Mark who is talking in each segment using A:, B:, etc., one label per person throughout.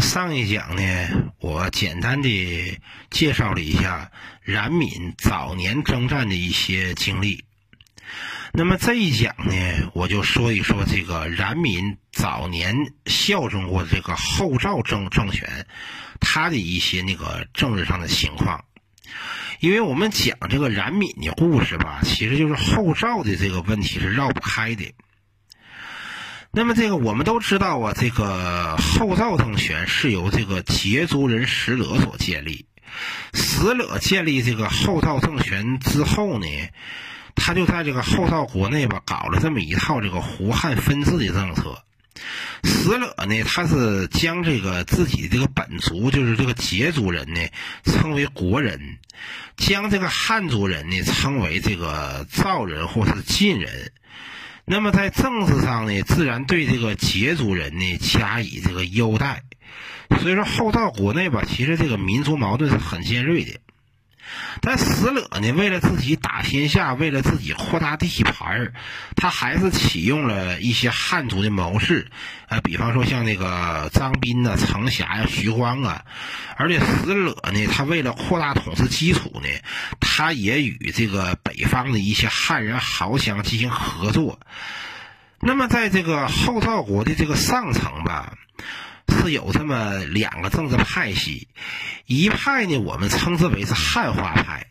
A: 上一讲呢，我简单的介绍了一下冉闵早年征战的一些经历。那么这一讲呢，我就说一说这个冉闵早年效忠过这个后赵政政权，他的一些那个政治上的情况。因为我们讲这个冉闵的故事吧，其实就是后赵的这个问题是绕不开的。那么这个我们都知道啊，这个后赵政权是由这个羯族人石勒所建立。石勒建立这个后赵政权之后呢，他就在这个后赵国内吧，搞了这么一套这个胡汉分治的政策。石勒呢，他是将这个自己这个本族，就是这个羯族人呢，称为国人；将这个汉族人呢，称为这个赵人或是晋人。那么在政治上呢，自然对这个羯族人呢加以这个优待，所以说后到国内吧，其实这个民族矛盾是很尖锐的。但石勒呢，为了自己打天下，为了自己扩大地盘儿，他还是启用了一些汉族的谋士，啊，比方说像那个张斌呐、程霞呀、徐光啊。而且石勒呢，他为了扩大统治基础呢，他也与这个北方的一些汉人豪强进行合作。那么，在这个后赵国的这个上层吧。是有这么两个政治派系，一派呢，我们称之为是汉化派。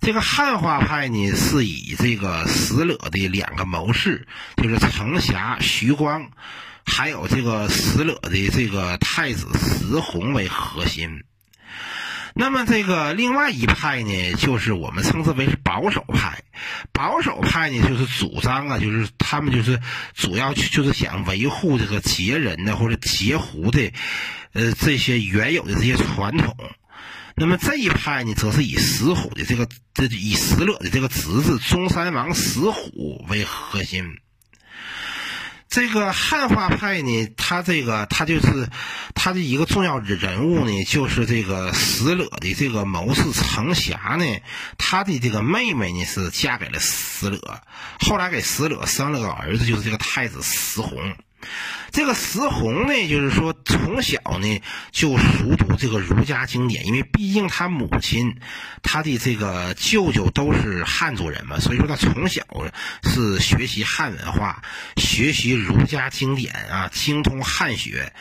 A: 这个汉化派呢，是以这个石勒的两个谋士，就是程霞、徐光，还有这个石勒的这个太子石弘为核心。那么这个另外一派呢，就是我们称之为是保守派。保守派呢，就是主张啊，就是他们就是主要就是想维护这个羯人呢或者羯胡的，呃这些原有的这些传统。那么这一派呢，则是以石虎的这个这以石勒的这个侄子中山王石虎为核心。这个汉化派呢，他这个他就是他的一个重要人物呢，就是这个死者的这个谋士程霞呢，他的这个妹妹呢是嫁给了死者，后来给死者生了个儿子，就是这个太子石弘。这个石弘呢，就是说从小呢就熟读这个儒家经典，因为毕竟他母亲、他的这个舅舅都是汉族人嘛，所以说他从小是学习汉文化，学习儒家经典啊，精通汉学。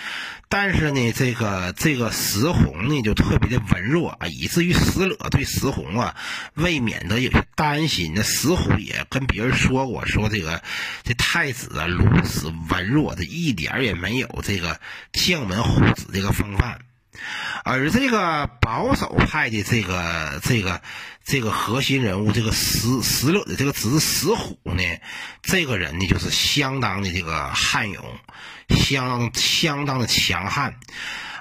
A: 但是呢，这个这个石弘呢就特别的文弱啊，以至于石勒对石弘啊，未免得有些担心，那石弘也跟别人说过，说这个这太子啊如此文弱的，一点儿也没有这个将门虎子这个风范。而这个保守派的这个这个这个核心人物，这个石石勒的这个侄子石虎呢，这个人呢就是相当的这个悍勇，相当相当的强悍。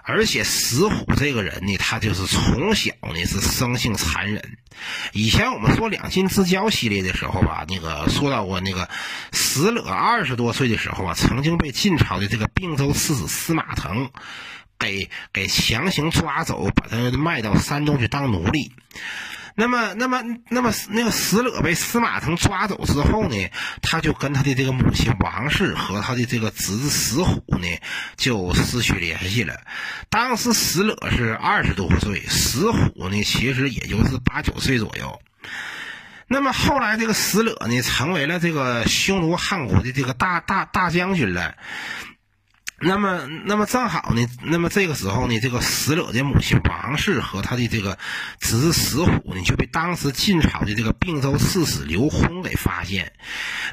A: 而且石虎这个人呢，他就是从小呢是生性残忍。以前我们说两晋之交系列的时候吧，那个说到过那个石勒二十多岁的时候啊，曾经被晋朝的这个并州刺史司马腾。给给强行抓走，把他卖到山东去当奴隶。那么，那么，那么那个石勒被司马腾抓走之后呢，他就跟他的这个母亲王氏和他的这个侄子石虎呢就失去联系了。当时石勒是二十多岁，石虎呢其实也就是八九岁左右。那么后来这个石勒呢成为了这个匈奴汉国的这个大大大将军了。那么，那么正好呢，那么这个时候呢，这个石勒的母亲王氏和他的这个侄子石虎呢，就被当时晋朝的这个并州刺史刘琨给发现。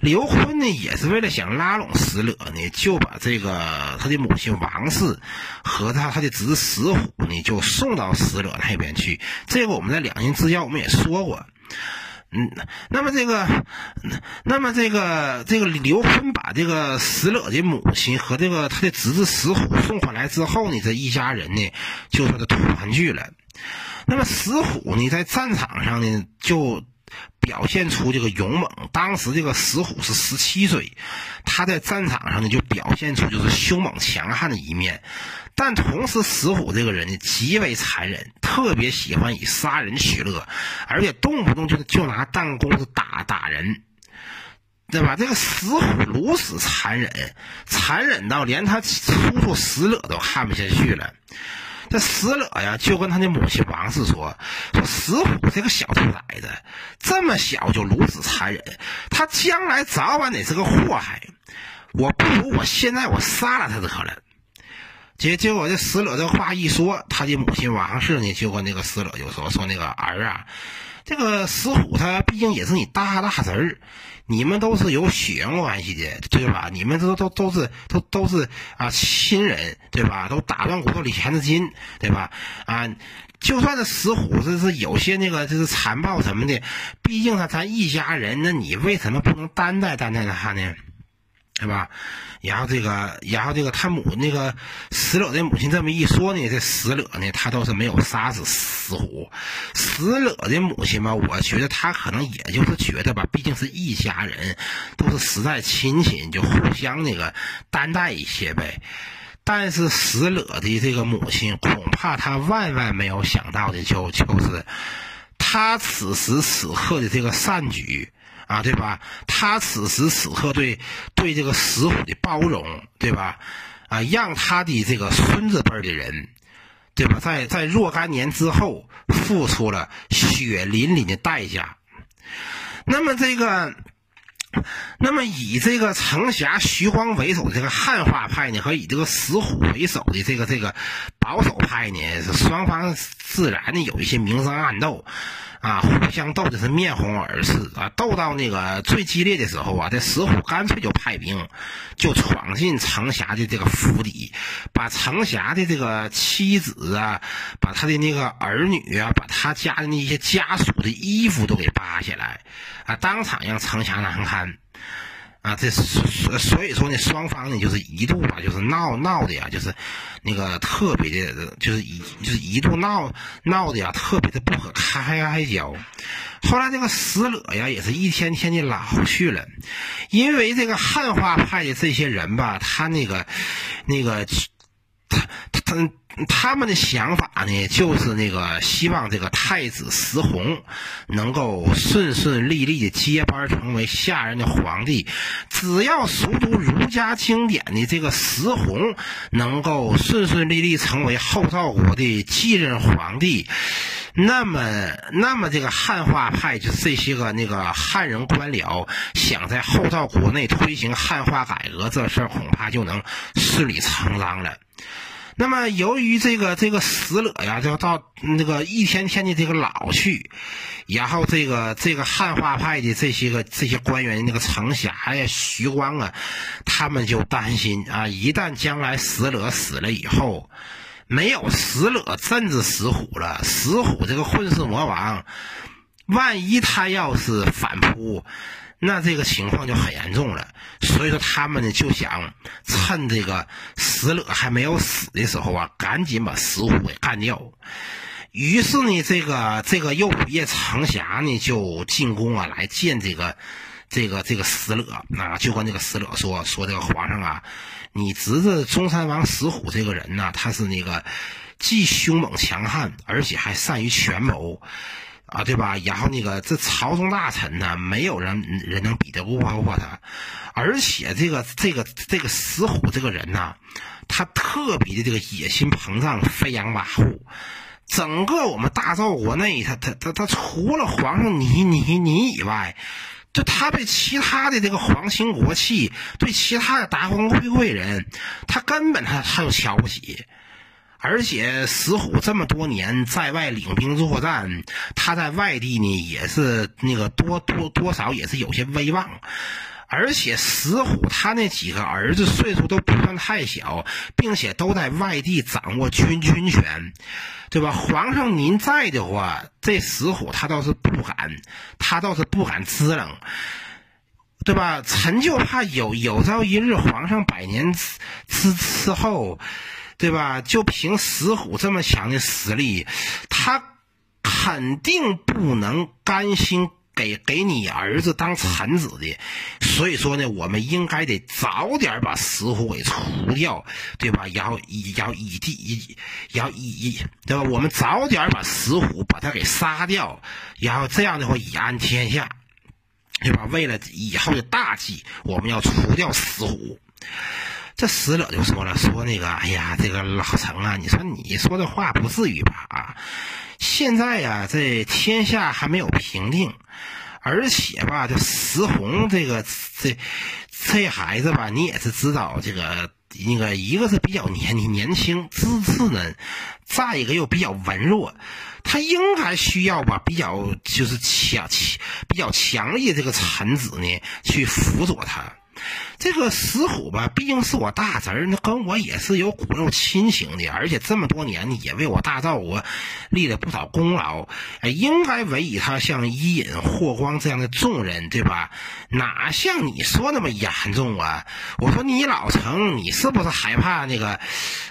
A: 刘琨呢，也是为了想拉拢石勒呢，就把这个他的母亲王氏和他他的侄子石虎呢，就送到石勒那边去。这个我们在两晋之交我们也说过。嗯，那么这个，那么这个，这个刘坤把这个石勒的母亲和这个他的侄子石虎送回来之后呢，这一家人呢就说的团聚了。那么石虎呢，在战场上呢就。表现出这个勇猛。当时这个石虎是十七岁，他在战场上呢就表现出就是凶猛强悍的一面。但同时，石虎这个人呢极为残忍，特别喜欢以杀人取乐，而且动不动就就拿弹弓子打打人。对吧？这个石虎如此残忍，残忍到连他叔叔石勒都看不下去了。这死者呀，就跟他的母亲王氏说：“说石虎这个小兔崽子，这么小就如此残忍，他将来早晚得是个祸害。我不如我现在我杀了他得了。”结结果这死者这话一说，他的母亲王氏呢，就跟那个死者就说：“说那个儿啊。”这个石虎他毕竟也是你大大侄儿，你们都是有血缘关系的，对吧？你们都都都是都都是啊亲人，对吧？都打断骨头里钳子筋，对吧？啊，就算是石虎这是有些那个就是残暴什么的，毕竟他咱一家人，那你为什么不能担待担待他呢？对吧？然后这个，然后这个他母那个死者的母亲这么一说呢，这死者呢，他倒是没有杀死石虎。死者的母亲吧，我觉得他可能也就是觉得吧，毕竟是一家人，都是实在亲戚，就互相那个担待一些呗。但是石勒的这个母亲，恐怕他万万没有想到的，就就是他此时此刻的这个善举。啊，对吧？他此时此刻对对这个石虎的包容，对吧？啊，让他的这个孙子辈的人，对吧？在在若干年之后，付出了血淋淋的代价。那么这个，那么以这个程霞、徐晃为首的这个汉化派呢，和以这个石虎为首的这个这个保守派呢，双方自然的有一些明争暗斗。啊，互相斗的是面红耳赤啊！斗到那个最激烈的时候啊，这石虎干脆就派兵，就闯进程霞的这个府邸，把程霞的这个妻子啊，把他的那个儿女啊，把他家的那些家属的衣服都给扒下来，啊，当场让程霞难堪。啊，这所所以说呢，双方呢就是一度吧，就是闹闹的呀，就是那个特别的，就是一就是一度闹闹的呀，特别的不可开交。后来这个石勒呀，也是一天天的老去了，因为这个汉化派的这些人吧，他那个那个他他。他们的想法呢，就是那个希望这个太子石弘能够顺顺利利的接班成为下任的皇帝。只要熟读儒家经典的这个石弘能够顺顺利利成为后赵国的继任皇帝，那么，那么这个汉化派就这些个那个汉人官僚想在后赵国内推行汉化改革这事儿，恐怕就能顺理成章了。那么，由于这个这个石勒呀，就到那个一天天的这个老去，然后这个这个汉化派的这些个这些官员，那个程霞呀、徐光啊，他们就担心啊，一旦将来石勒死了以后，没有石勒镇子石虎了，石虎这个混世魔王，万一他要是反扑。那这个情况就很严重了，所以说他们呢就想趁这个石勒还没有死的时候啊，赶紧把石虎给干掉。于是呢，这个这个右仆射程霞呢就进宫啊，来见这个这个这个石勒啊，就跟这个石勒说说这个皇上啊，你侄子中山王石虎这个人呢，他是那个既凶猛强悍，而且还善于权谋。啊，对吧？然后那个这朝中大臣呢，没有人人能比得过过他，而且这个这个这个石虎这个人呢，他特别的这个野心膨胀，飞扬跋扈。整个我们大赵国内，他他他他除了皇上你你你以外，就他对其他的这个皇亲国戚，对其他的达官贵贵人，他根本他他就瞧不起。而且石虎这么多年在外领兵作战，他在外地呢也是那个多多多少也是有些威望。而且石虎他那几个儿子岁数都不算太小，并且都在外地掌握军军权，对吧？皇上您在的话，这石虎他倒是不敢，他倒是不敢支棱，对吧？臣就怕有有朝一日皇上百年之之后。对吧？就凭石虎这么强的实力，他肯定不能甘心给给你儿子当臣子的。所以说呢，我们应该得早点把石虎给除掉，对吧？然后以然后以地以要以以对吧？我们早点把石虎把他给杀掉，然后这样的话以安天下。对吧？为了以后的大计，我们要除掉死虎。这死者就说了，说那个，哎呀，这个老程啊，你说你说的话不至于吧？啊，现在呀，这天下还没有平定，而且吧，这石红这个这这孩子吧，你也是知道，这个那个一个是比较年年轻资质呢，再一个又比较文弱，他应该需要吧比较就是强强比较强力的这个臣子呢去辅佐他。这个石虎吧，毕竟是我大侄儿，那跟我也是有骨肉亲情的，而且这么多年呢，也为我大赵国立了不少功劳，哎，应该委以他像伊尹、霍光这样的重任，对吧？哪像你说那么严重啊？我说你老程，你是不是害怕那个，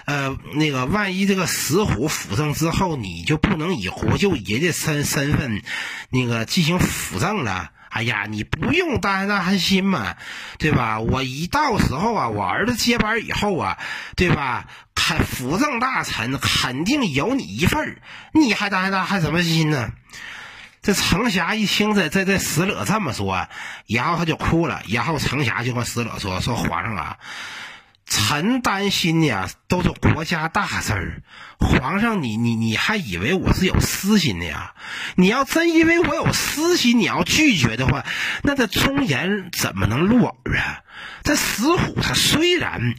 A: 呃，那个万一这个石虎辅政之后，你就不能以国舅爷的身身份，那个进行辅政了？哎呀，你不用担担心嘛，对吧？我一到时候啊，我儿子接班以后啊，对吧？肯辅政大臣肯定有你一份儿，你还担担还什么心呢？这程霞一听这这这死者这么说，然后他就哭了，然后程霞就跟死者说：“说皇上啊。”臣担心呢，都是国家大事儿。皇上，你你你还以为我是有私心的呀？你要真因为我有私心，你要拒绝的话，那这忠言怎么能入耳啊？这石虎他虽然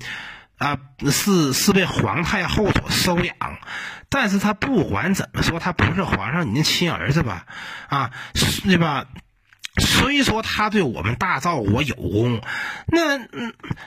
A: 啊是是被皇太后所收养，但是他不管怎么说，他不是皇上您的亲儿子吧？啊，对吧？虽说他对我们大赵国有功，那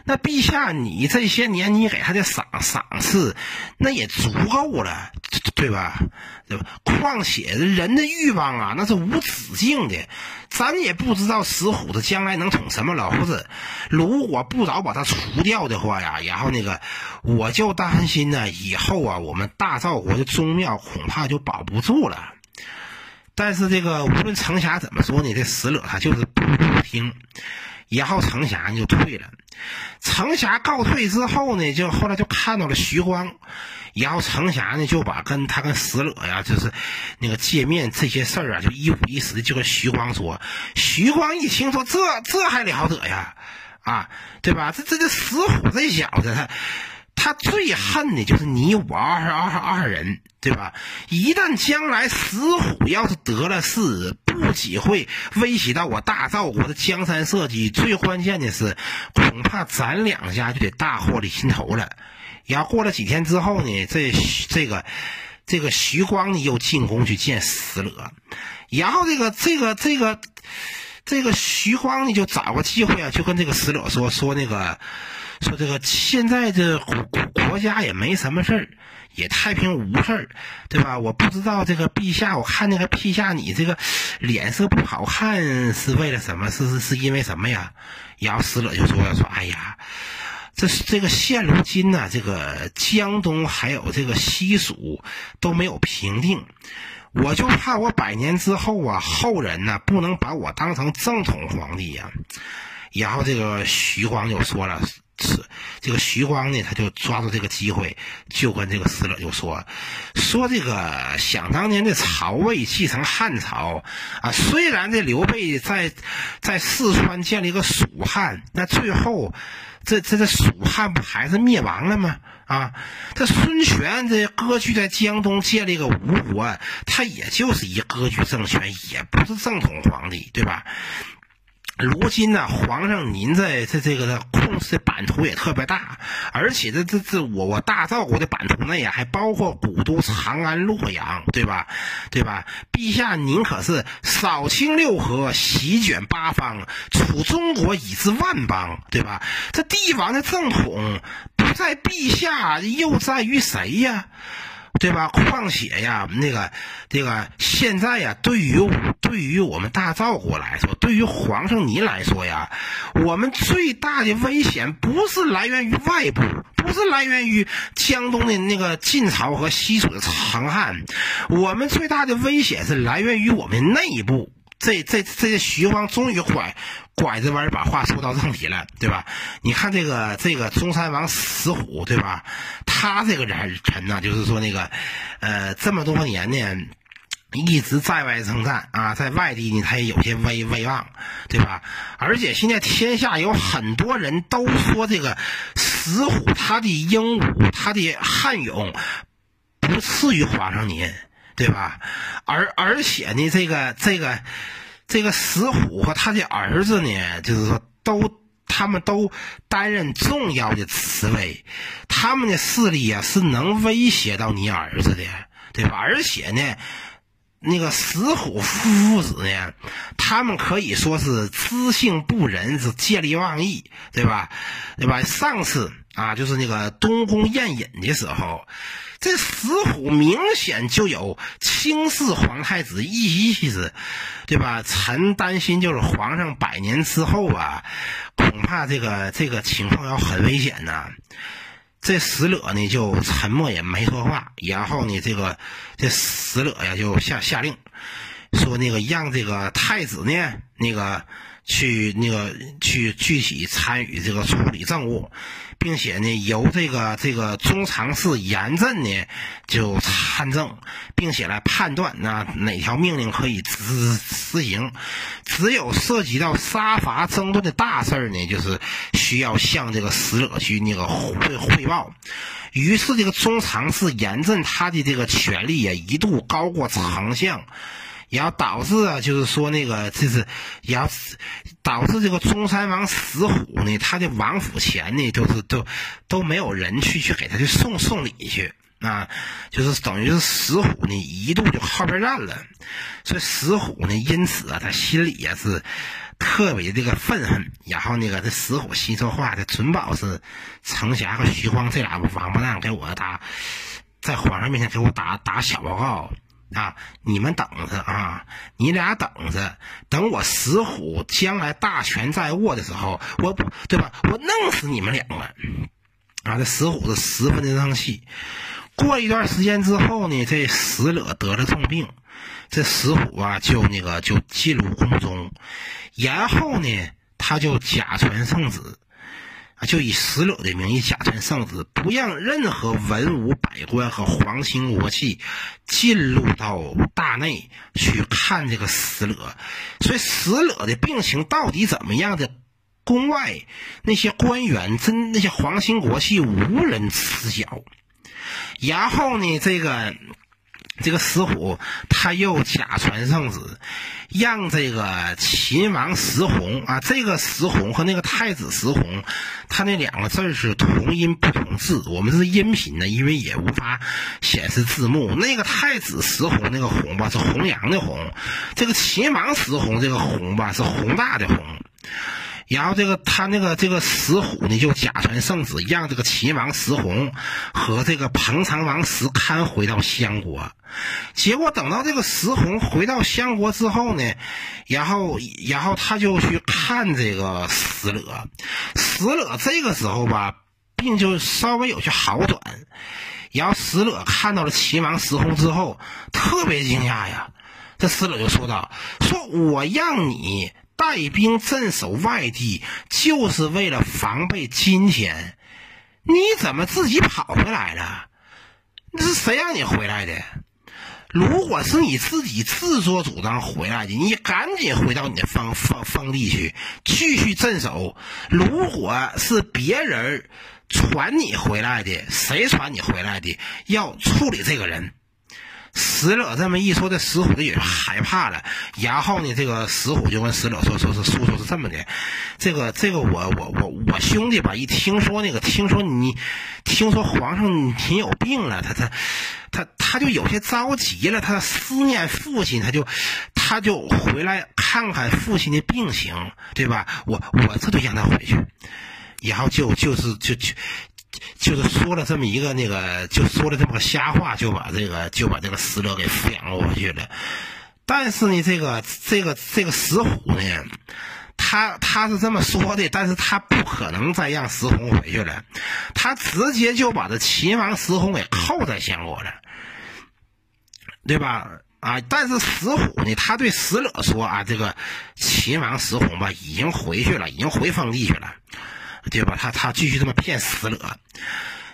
A: 那陛下你这些年你给他的赏赏赐，那也足够了，对吧？对吧？况且人的欲望啊，那是无止境的，咱也不知道石虎子将来能捅什么娄子。如果不早把他除掉的话呀，然后那个我就担心呢，以后啊，我们大赵国的宗庙恐怕就保不住了。但是这个无论程霞怎么说呢，这石勒他就是不听，然后程霞就退了。程霞告退之后呢，就后来就看到了徐光，然后程霞呢就把跟他跟石勒呀，就是那个见面这些事儿啊，就一五一十就跟徐光说。徐光一听说这这还了得呀，啊，对吧？这这这石虎这小子他。他最恨的就是你我二二二人，对吧？一旦将来石虎要是得了势，不仅会威胁到我大赵国的江山社稷，最关键的是，恐怕咱两家就得大祸临头了。然后过了几天之后呢，这这个这个徐光呢又进宫去见石勒，然后这个这个这个这个徐光呢就找个机会啊，就跟这个石勒说说那个。说这个现在这国国家也没什么事儿，也太平无事儿，对吧？我不知道这个陛下，我看那个陛下你这个脸色不好看，是为了什么？是是是因为什么呀？然后死者就说说，哎呀，这这个现如今呢，这个江东还有这个西蜀都没有平定，我就怕我百年之后啊，后人呢不能把我当成正统皇帝呀。然后这个徐光就说了。是这个徐光呢，他就抓住这个机会，就跟这个石勒就说：“说这个想当年的曹魏继承汉朝啊，虽然这刘备在在四川建立一个蜀汉，那最后这这这蜀汉不还是灭亡了吗？啊，这孙权这割据在江东建立个吴国，他也就是一割据政权，也不是正统皇帝，对吧？”如今呢，皇上您在这这个控制的版图也特别大，而且这这这我我大赵国的版图内呀，还包括古都长安、洛阳，对吧？对吧？陛下您可是扫清六合，席卷八方，处中国以至万邦，对吧？这帝王的正统不在陛下，又在于谁呀？对吧？况且呀，那个，这个现在呀，对于对于我们大赵国来说，对于皇上您来说呀，我们最大的危险不是来源于外部，不是来源于江东的那个晋朝和西楚的长汉，我们最大的危险是来源于我们内部。这这这徐晃终于拐拐着弯把话说到正题了，对吧？你看这个这个中山王石虎，对吧？他这个人人呢，就是说那个，呃，这么多年呢，一直在外征战啊，在外地呢，他也有些威威望，对吧？而且现在天下有很多人都说这个石虎他的英武，他的悍勇不次于皇上您，对吧？而而且呢，这个这个这个石虎和他的儿子呢，就是说都他们都担任重要的职位，他们的势力啊是能威胁到你儿子的，对吧？而且呢。那个石虎父子呢？他们可以说是知性不仁，是借力妄议，对吧？对吧？上次啊，就是那个东宫宴饮的时候，这石虎明显就有轻视皇太子意思，对吧？臣担心，就是皇上百年之后啊，恐怕这个这个情况要很危险呐。这石勒呢就沉默也没说话，然后呢，这个这石勒呀就下下令，说那个让这个太子呢那个去那个去具体参与这个处理政务。并且呢，由这个这个中常侍严震呢就参政，并且来判断那哪条命令可以执实行。只有涉及到杀伐争端的大事儿呢，就是需要向这个使者去那个汇汇报。于是，这个中常侍严震他的这个权力也一度高过丞相。也要导致啊，就是说那个，就是也要导致这个中山王石虎呢，他的王府前呢，都是都都没有人去去给他去送送礼去啊，就是等于是石虎呢一度就靠边站了，所以石虎呢因此啊，他心里也是特别这个愤恨。然后那个这石虎心说话，这准保是程霞和徐晃这俩王八蛋给我打，在皇上面前给我打打小报告。啊！你们等着啊！你俩等着，等我石虎将来大权在握的时候，我不对吧？我弄死你们两个！啊！这石虎是十分的生气。过一段时间之后呢，这石勒得了重病，这石虎啊就那个就进入宫中，然后呢，他就假传圣旨。就以石勒的名义假传圣旨，不让任何文武百官和皇亲国戚进入到大内去看这个石勒。所以石勒的病情到底怎么样的，宫外那些官员、真那些皇亲国戚无人知晓。然后呢，这个。这个石虎他又假传圣旨，让这个秦王石弘啊，这个石弘和那个太子石弘，他那两个字是同音不同字，我们是音频呢，因为也无法显示字幕。那个太子石弘那个弘吧是弘扬的弘，这个秦王石弘这个弘吧是宏大的宏。然后这个他那个这个石虎呢，就假传圣旨，让这个秦王石弘和这个彭城王石堪回到相国。结果等到这个石弘回到相国之后呢，然后然后他就去看这个石勒。石勒这个时候吧，病就稍微有些好转。然后石勒看到了秦王石弘之后，特别惊讶呀。这石勒就说道：“说我让你。”带兵镇守外地，就是为了防备今天。你怎么自己跑回来了？那是谁让你回来的？如果是你自己自作主张回来的，你赶紧回到你的封封封地去，继续镇守。如果是别人传你回来的，谁传你回来的？要处理这个人。石勒这么一说，这石虎也害怕了。然后呢，这个石虎就跟石勒说：“说是叔叔是这么的，这个这个我我我我兄弟吧，一听说那个听说你听说皇上你有病了，他他他他就有些着急了，他思念父亲，他就他就回来看看父亲的病情，对吧？我我这就让他回去，然后就就是就就。”就是说了这么一个那个，就说了这么个瞎话，就把这个就把这个石勒给抚养过去了。但是呢，这个这个这个石虎呢，他他是这么说的，但是他不可能再让石弘回去了，他直接就把这秦王石弘给扣在相国了，对吧？啊，但是石虎呢，他对石勒说啊，这个秦王石弘吧，已经回去了，已经回封地去了。对吧？他他继续这么骗石勒，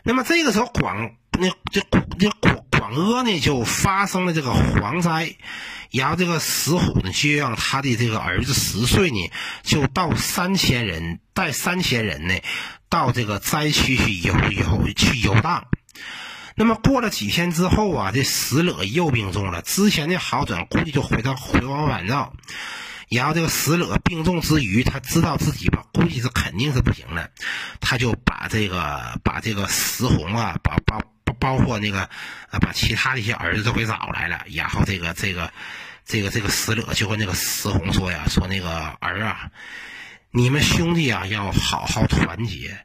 A: 那么这个时候广那这这广广阿呢就发生了这个蝗灾，然后这个石虎呢就让他的这个儿子十岁呢就到三千人带三千人呢到这个灾区去游游去游荡。那么过了几天之后啊，这石勒又病重了，之前的好转估计就回到回光返照。然后这个石勒病重之余，他知道自己吧，估计是肯定是不行了，他就把这个把这个石红啊，把包包包括那个啊，把其他的一些儿子都给找来了。然后这个这个这个这个石勒就跟那个石红说呀，说那个儿啊，你们兄弟啊要好好团结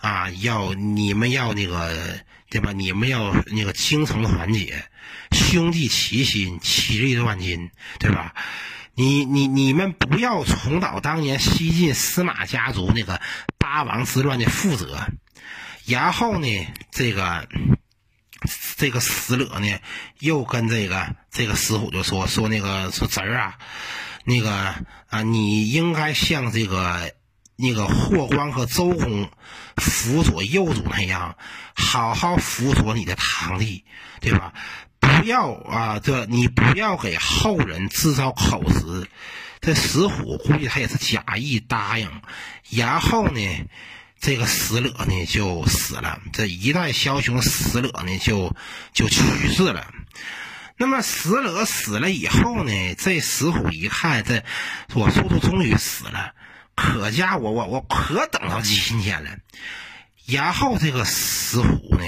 A: 啊，要你们要那个对吧？你们要那个精诚团结，兄弟齐心，其利断金，对吧？你你你们不要重蹈当年西晋司马家族那个八王之乱的覆辙。然后呢，这个这个石勒呢，又跟这个这个石虎就说说那个说侄儿啊，那个啊，你应该像这个那个霍光和周公辅佐幼主那样，好好辅佐你的堂弟，对吧？不要啊！这你不要给后人制造口实。这石虎估计他也是假意答应，然后呢，这个石勒呢就死了。这一代枭雄石勒呢就就去世了。那么石勒死了以后呢，这石虎一看，这我叔叔终于死了，可家我我我可等到今天了。然后这个石虎呢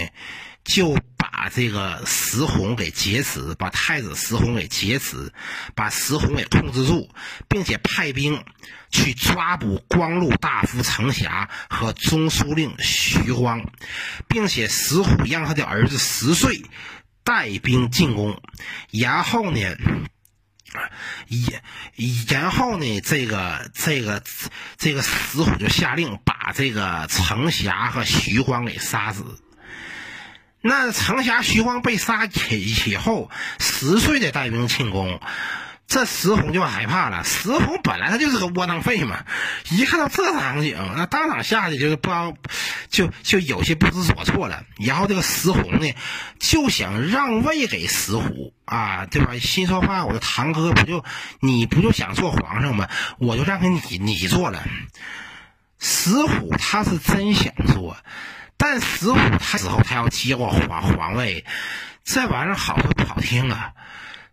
A: 就。把这个石弘给劫持，把太子石弘给劫持，把石弘给控制住，并且派兵去抓捕光禄大夫程霞和中书令徐晃，并且石虎让他的儿子十岁带兵进攻，然后呢，也然后呢，这个这个这个石虎就下令把这个程霞和徐晃给杀死。那程霞、徐晃被杀以以后，十岁的带兵进攻，这石弘就害怕了。石弘本来他就是个窝囊废嘛，一看到这场景，那当场下去就是不知道，就就有些不知所措了。然后这个石弘呢，就想让位给石虎啊，对吧？心说话，我的堂哥不就你不就想做皇上吗？我就让给你你做了。石虎他是真想做。但十五他死后，他要接过皇皇位，这玩意儿好说不好听啊。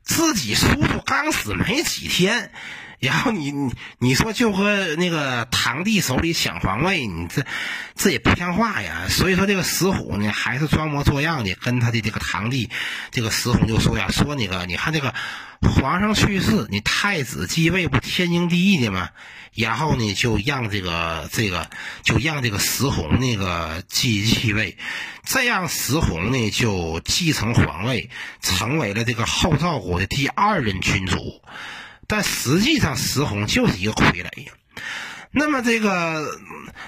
A: 自己叔叔刚死没几天，然后你你你说就和那个堂弟手里抢皇位，你这这也不像话呀。所以说这个石虎呢，还是装模作样的跟他的这个堂弟，这个石虎就说呀，说那个你看这个皇上去世，你太子继位不天经地义的吗？然后呢，就让这个这个，就让这个石弘那个继继位，这样石弘呢就继承皇位，成为了这个后赵国的第二任君主。但实际上，石宏就是一个傀儡呀。那么这个，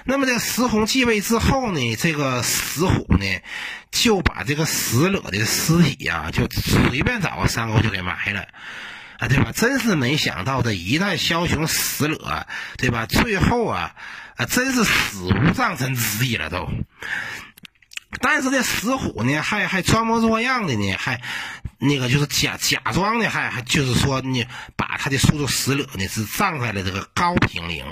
A: 那么这石宏继位之后呢，这个石虎呢就把这个石勒的尸体呀，就随便找个山沟就给埋了。啊，对吧？真是没想到，这一代枭雄石勒，对吧？最后啊，啊，真是死无葬身之地了都。但是这石虎呢，还还装模作样的呢，还那个就是假假装的，还还就是说你，把他的叔叔死了呢是葬在了这个高平陵。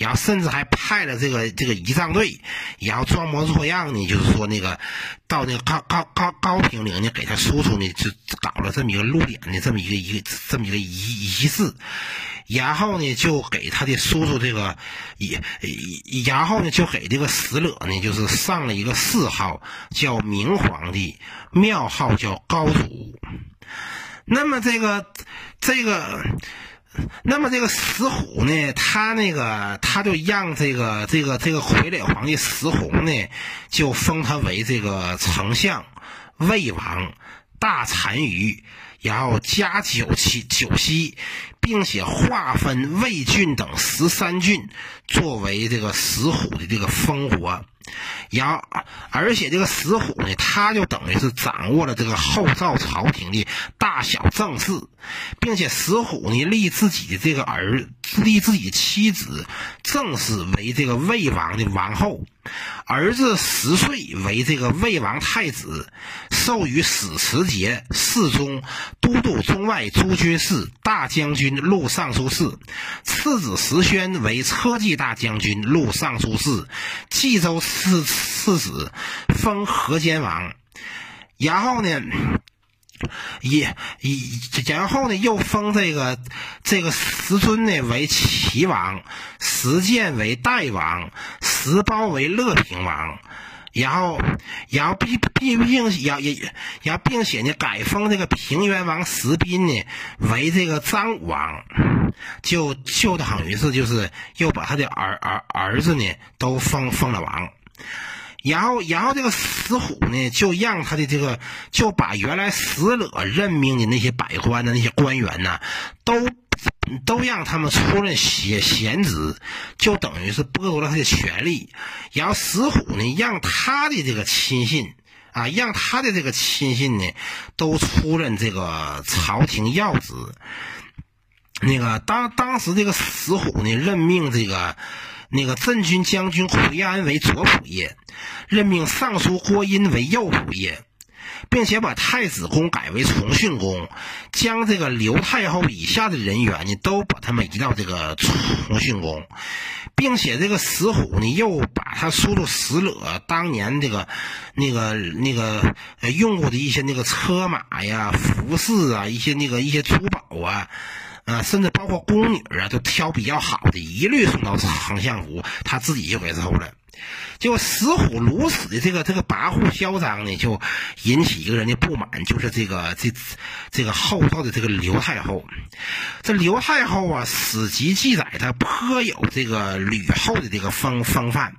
A: 然后甚至还派了这个这个仪仗队，然后装模作样呢，就是说那个到那个高高高高平陵呢，给他叔叔呢就搞了这么一个露脸的这么一个一个这么一个仪仪式，然后呢就给他的叔叔这个也然后呢就给这个石勒呢就是上了一个谥号叫明皇帝，庙号叫高祖。那么这个这个。那么这个石虎呢，他那个他就让这个这个这个傀儡皇帝石弘呢，就封他为这个丞相、魏王、大单于，然后加九七九锡，并且划分魏郡等十三郡作为这个石虎的这个封国。然后，而且这个石虎呢，他就等于是掌握了这个后赵朝廷的大小政事，并且石虎呢立自己的这个儿，立自己妻子郑氏为这个魏王的王后，儿子石岁为这个魏王太子，授予史持节、侍中、都督中外诸军事、大将军、录尚书事；次子石宣为车骑大将军、录尚书事，冀州刺刺史，封河间王。然后呢？也也，然后呢，又封这个这个石尊呢为齐王，石建为代王，石包为乐平王，然后然后并并并也也然后并且呢改封这个平原王石斌呢为这个张武王，就就等于是就是又把他的儿儿儿子呢都封封了王。然后，然后这个石虎呢，就让他的这个，就把原来石勒任命的那些百官的那些官员呢，都都让他们出任闲闲职，就等于是剥夺了他的权利。然后石虎呢，让他的这个亲信啊，让他的这个亲信呢，都出任这个朝廷要职。那个当当时这个石虎呢，任命这个。那个镇军将军回安为左仆射，任命尚书郭殷为右仆射，并且把太子宫改为崇训宫，将这个刘太后以下的人员呢，都把他们移到这个崇训宫，并且这个石虎呢，又把他叔叔石勒当年这个那个那个用过的一些那个车马呀、服饰啊、一些那个一些珠宝啊。啊，甚至包括宫女啊，都挑比较好的，一律送到丞相府，他自己就给收了。就石虎如此的这个这个跋扈嚣张呢，就引起一个人的不满，就是这个这这个后赵的这个刘太后。这刘太后啊，史籍记载她颇有这个吕后的这个风风范。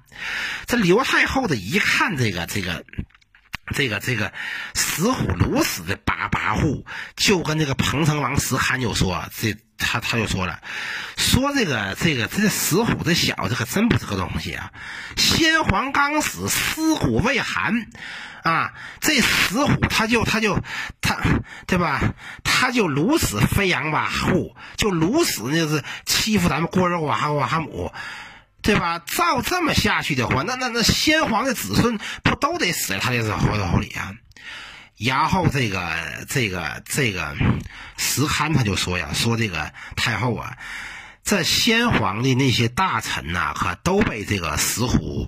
A: 这刘太后的一看这个这个。这个这个石虎如此的跋跋扈，就跟这个彭城王石堪就说，这他他就说了，说这个这个这石虎这小子可真不是个东西啊！先皇刚死，尸骨未寒，啊，这石虎他就他就他对吧？他就如此飞扬跋扈，就如此就是欺负咱们郭儿寡寡母。对吧？照这么下去的话，那那那先皇的子孙不都得死在他的手手里啊？然后这个这个这个石堪他就说呀，说这个太后啊，这先皇的那些大臣呐，可都被这个石虎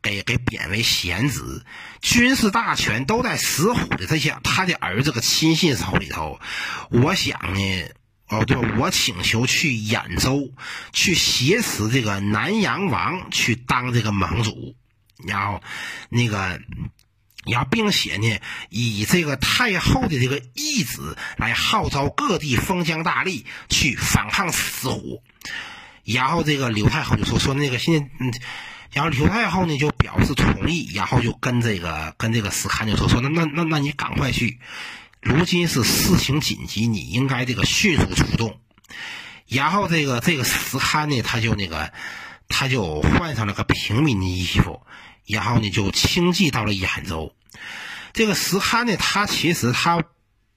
A: 给给贬为贤职，军事大权都在石虎的这些他的儿子和亲信手里头。我想呢。哦，对，我请求去兖州，去挟持这个南阳王去当这个盟主，然后那个，然后并且呢，以这个太后的这个懿旨来号召各地封疆大吏去反抗石虎。然后这个刘太后就说说那个现在，嗯，然后刘太后呢就表示同意，然后就跟这个跟这个石堪就说说那那那那你赶快去。如今是事情紧急，你应该这个迅速出动。然后这个这个石憨呢，他就那个，他就换上了个平民的衣服，然后呢就轻骑到了兖州。这个石憨呢，他其实他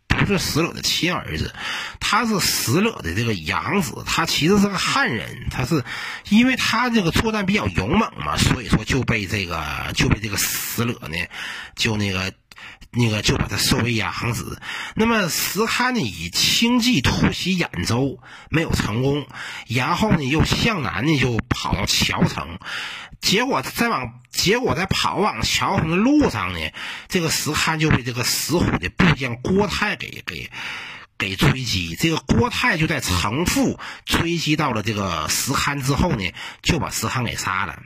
A: 不是石勒的亲儿子，他是石勒的这个养子，他其实是个汉人。他是因为他这个作战比较勇猛嘛，所以说就被这个就被这个石勒呢，就那个。那个就把他收为养子。那么石堪呢，以轻骑突袭兖州，没有成功。然后呢，又向南呢，就跑到谯城。结果在往结果在跑往谯城的路上呢，这个石堪就被这个石虎的部将郭泰给给给追击。这个郭泰就在城父追击到了这个石堪之后呢，就把石堪给杀了。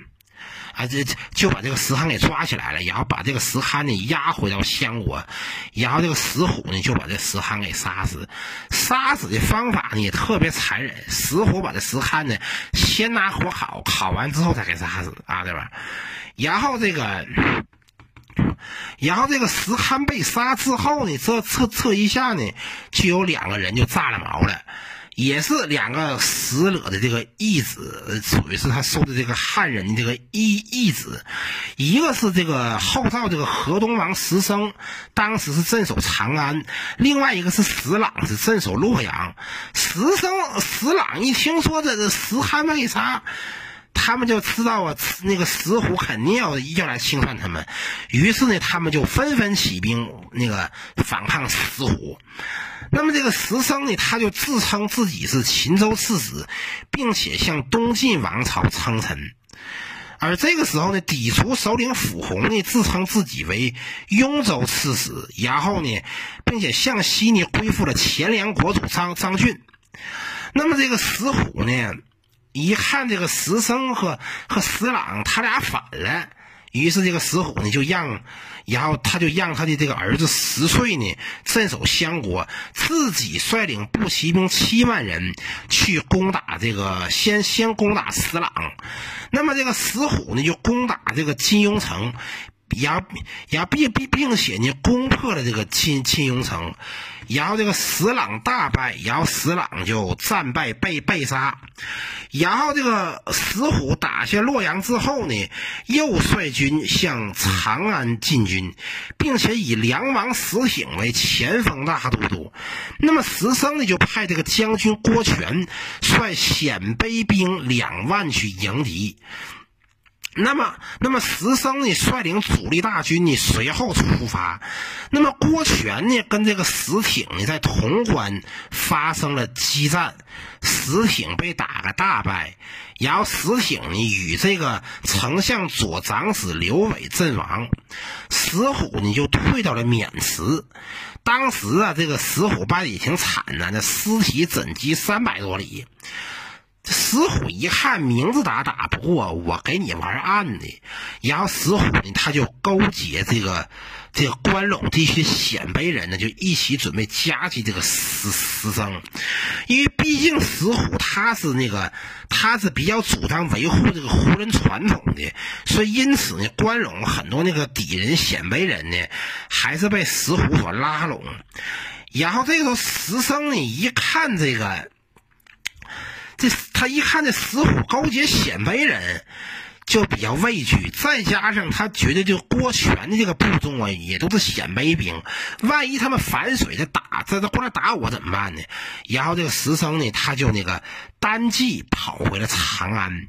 A: 啊，这就把这个石憨给抓起来了，然后把这个石憨呢押回到相国，然后这个石虎呢就把这石憨给杀死。杀死的方法呢也特别残忍，石虎把这石憨呢先拿火烤，烤完之后再给杀死啊，对吧？然后这个，然后这个石憨被杀之后呢，这这这一下呢，就有两个人就炸了毛了。也是两个死者的这个义子，属于是他收的这个汉人的这个义义子，一个是这个后赵这个河东王石生，当时是镇守长安；另外一个是石朗，是镇守洛阳。石生、石朗一听说这个石汉被杀。他们就知道啊，那个石虎肯定要要来清算他们，于是呢，他们就纷纷起兵，那个反抗石虎。那么这个石生呢，他就自称自己是秦州刺史，并且向东晋王朝称臣。而这个时候呢，氐族首领傅弘呢，自称自己为雍州刺史，然后呢，并且向西呢恢复了前凉国主张张俊。那么这个石虎呢？一看这个石生和和石朗他俩反了，于是这个石虎呢就让，然后他就让他的这个儿子石粹呢镇守襄国，自己率领步骑兵七万人去攻打这个先先攻打石朗，那么这个石虎呢就攻打这个金庸城。然后，然后并并并且呢，攻破了这个金金庸城，然后这个石朗大败，然后石朗就战败被被杀，然后这个石虎打下洛阳之后呢，又率军向长安进军，并且以梁王石挺为前锋大都督。那么石生呢，就派这个将军郭全率鲜卑兵两万去迎敌。那么，那么石生呢，率领主力大军呢，随后出发。那么郭全呢，跟这个石挺呢，在潼关发生了激战，石挺被打个大败，然后石挺呢，与这个丞相左长子刘伟阵亡，石虎呢，就退到了渑池。当时啊，这个石虎败的也挺惨的，那尸体枕积三百多里。石虎一看名字打打不过，我给你玩暗的。然后石虎呢，他就勾结这个这个关陇地区鲜卑人呢，就一起准备夹击这个石石生。因为毕竟石虎他是那个他是比较主张维护这个胡人传统的，所以因此呢，关陇很多那个敌人鲜卑人呢，还是被石虎所拉拢。然后这个时候石生呢，一看这个。这他一看这石虎勾结鲜卑人，就比较畏惧。再加上他觉得就郭全的这个部众啊，也都是鲜卑兵，万一他们反水的打，这他过来打我怎么办呢？然后这个石生呢，他就那个单骑跑回了长安。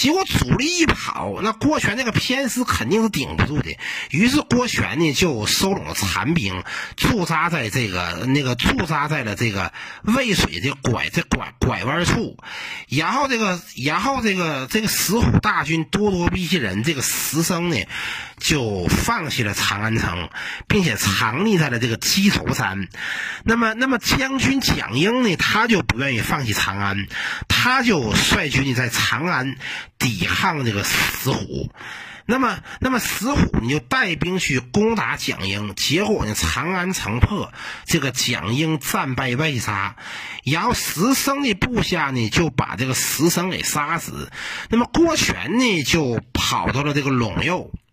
A: 结果主力一跑，那郭权那个偏师肯定是顶不住的。于是郭权呢就收拢了残兵，驻扎在这个那个驻扎在了这个渭水的拐这拐拐弯处。然后这个然后这个这个石虎大军咄咄逼人，这个石生呢就放弃了长安城，并且藏匿在了这个鸡头山。那么那么将军蒋英呢，他就不愿意放弃长安，他就率军在长安。抵抗这个石虎，那么，那么石虎呢就带兵去攻打蒋英，结果呢长安城破，这个蒋英战败被杀，然后石生的部下呢就把这个石生给杀死，那么郭全呢就跑到了这个陇右。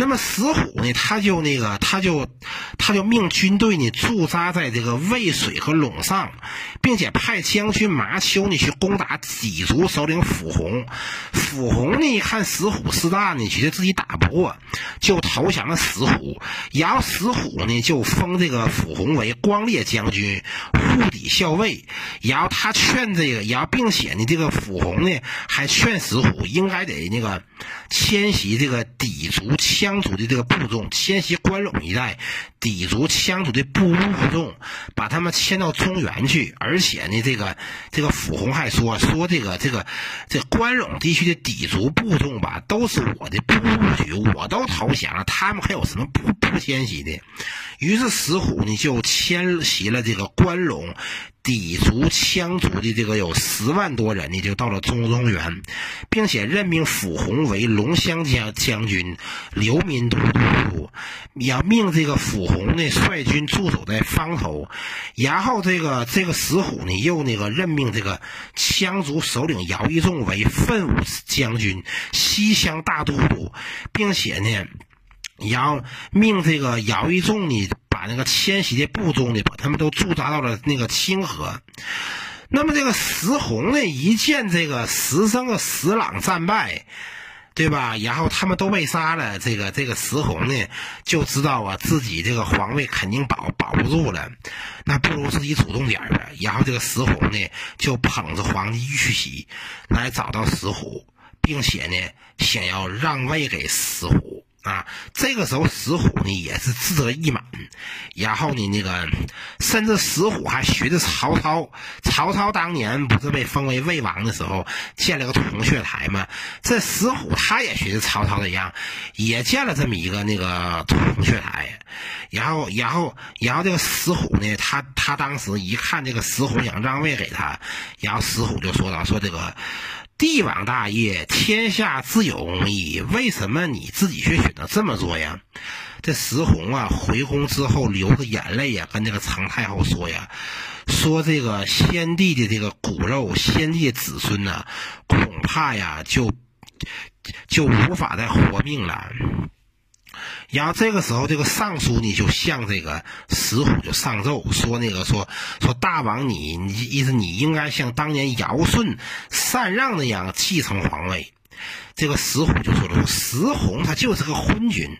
A: 那么石虎呢，他就那个，他就，他就命军队呢驻扎在这个渭水和陇上，并且派将军麻丘呢去攻打氐族首领傅弘。傅弘呢一看石虎势大呢，觉得自己打不过，就投降了石虎。然后石虎呢就封这个傅弘为光烈将军、护抵校尉。然后他劝这个，然后并且呢，这个傅弘呢还劝石虎应该得那个迁徙这个氐族羌。羌族的这个部众迁徙关陇一带，氐族羌族的部部众把他们迁到中原去，而且呢，这个这个傅弘还说说这个这个这关陇地区的氐族部众吧，都是我的部部举，我都投降了，他们还有什么不不迁徙的？于是石虎呢就迁徙了这个关陇。氐族、羌族的这个有十万多人呢，就到了中中原，并且任命傅弘为龙骧将将军、流民都督，要命这个傅弘呢率军驻守在方头，然后这个这个石虎呢又那个任命这个羌族首领姚义仲为奋武将军、西羌大都督，并且呢，然后命这个姚义仲呢。把那个迁徙的部众呢，把他们都驻扎到了那个清河。那么这个石弘呢，一见这个石生和石朗战败。对吧？然后他们都被杀了，这个这个石弘呢，就知道啊，自己这个皇位肯定保保不住了，那不如自己主动点儿然后这个石弘呢，就捧着皇帝玉玺来找到石虎，并且呢，想要让位给石虎。啊，这个时候石虎呢也是志得意满，然后呢，那个甚至石虎还学着曹操。曹操当年不是被封为魏王的时候建了个铜雀台吗？这石虎他也学着曹操的样，也建了这么一个那个铜雀台。然后，然后，然后这个石虎呢，他他当时一看这个石虎想让位给他，然后石虎就说道：“说这个。”帝王大业，天下自有公义。为什么你自己却选择这么做呀？这石弘啊，回宫之后流着眼泪呀，跟这个常太后说呀：“说这个先帝的这个骨肉，先帝的子孙呢，恐怕呀，就就无法再活命了。”然后这个时候，这个尚书呢就向这个石虎就上奏说：“那个说说大王，你你意思你应该像当年尧舜禅让那样继承皇位。”这个石虎就说了：“说石弘他就是个昏君，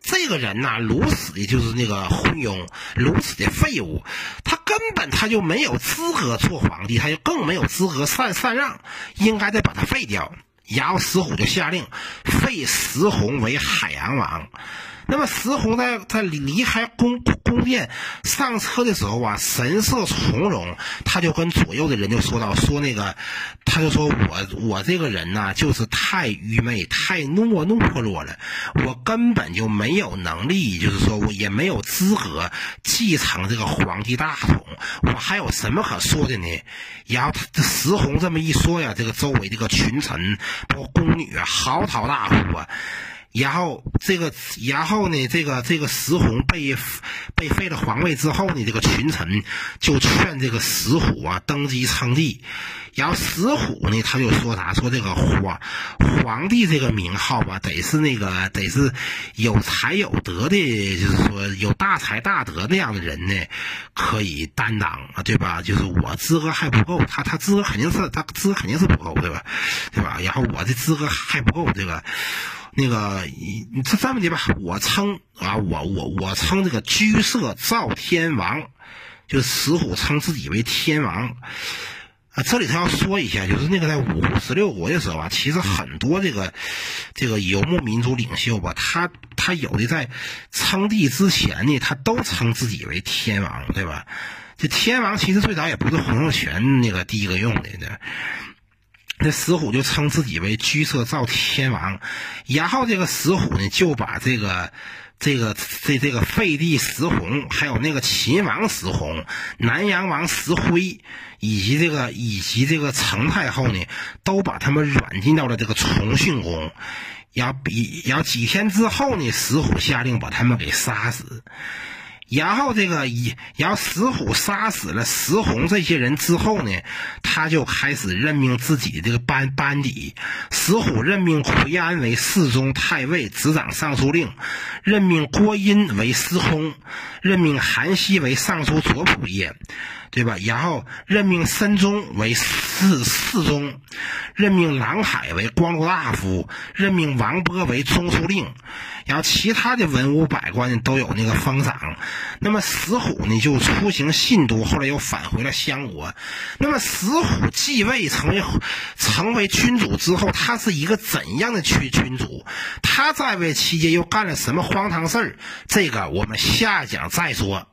A: 这个人呐，如此的就是那个昏庸，如此的废物，他根本他就没有资格做皇帝，他就更没有资格禅禅让，应该得把他废掉。”然后石虎就下令废石红为海洋王。那么石弘在在离开宫宫殿上车的时候啊，神色从容，他就跟左右的人就说道：“说那个，他就说我我这个人呢，就是太愚昧、太懦懦弱了，我根本就没有能力，就是说我也没有资格继承这个皇帝大统，我还有什么可说的呢？”然后石弘这么一说呀，这个周围这个群臣包括宫女啊，嚎啕大哭啊。然后这个，然后呢，这个这个石弘被被废了皇位之后呢，这个群臣就劝这个石虎啊登基称帝。然后石虎呢，他就说啥？说这个皇皇帝这个名号吧，得是那个得是有才有德的，就是说有大才大德那样的人呢，可以担当啊，对吧？就是我资格还不够，他他资格肯定是他资格肯定是不够，对吧？对吧？然后我的资格还不够，对吧。那个，你这这么的吧，我称啊，我我我称这个居舍赵天王，就石虎称自己为天王啊。这里头要说一下，就是那个在五胡十六国的时候啊，其实很多这个这个游牧民族领袖吧，他他有的在称帝之前呢，他都称自己为天王，对吧？这天王其实最早也不是洪秀全那个第一个用的，对。这石虎就称自己为居舍赵天王，然后这个石虎呢就把这个这个这这个废帝石弘，还有那个秦王石弘、南阳王石辉，以及这个以及这个成太后呢，都把他们软禁到了这个崇训宫。然后比然后几天之后呢，石虎下令把他们给杀死。然后这个以，然后石虎杀死了石弘这些人之后呢，他就开始任命自己这个班班底。石虎任命奎安为侍中太尉，执掌尚书令；任命郭殷为司空；任命韩熙为尚书左仆射。对吧？然后任命申宗为侍侍中，任命郎海为光禄大夫，任命王波为中书令。然后其他的文武百官都有那个封赏。那么石虎呢就出行信都，后来又返回了襄国。那么石虎继位成为成为君主之后，他是一个怎样的君君主？他在位期间又干了什么荒唐事儿？这个我们下讲再说。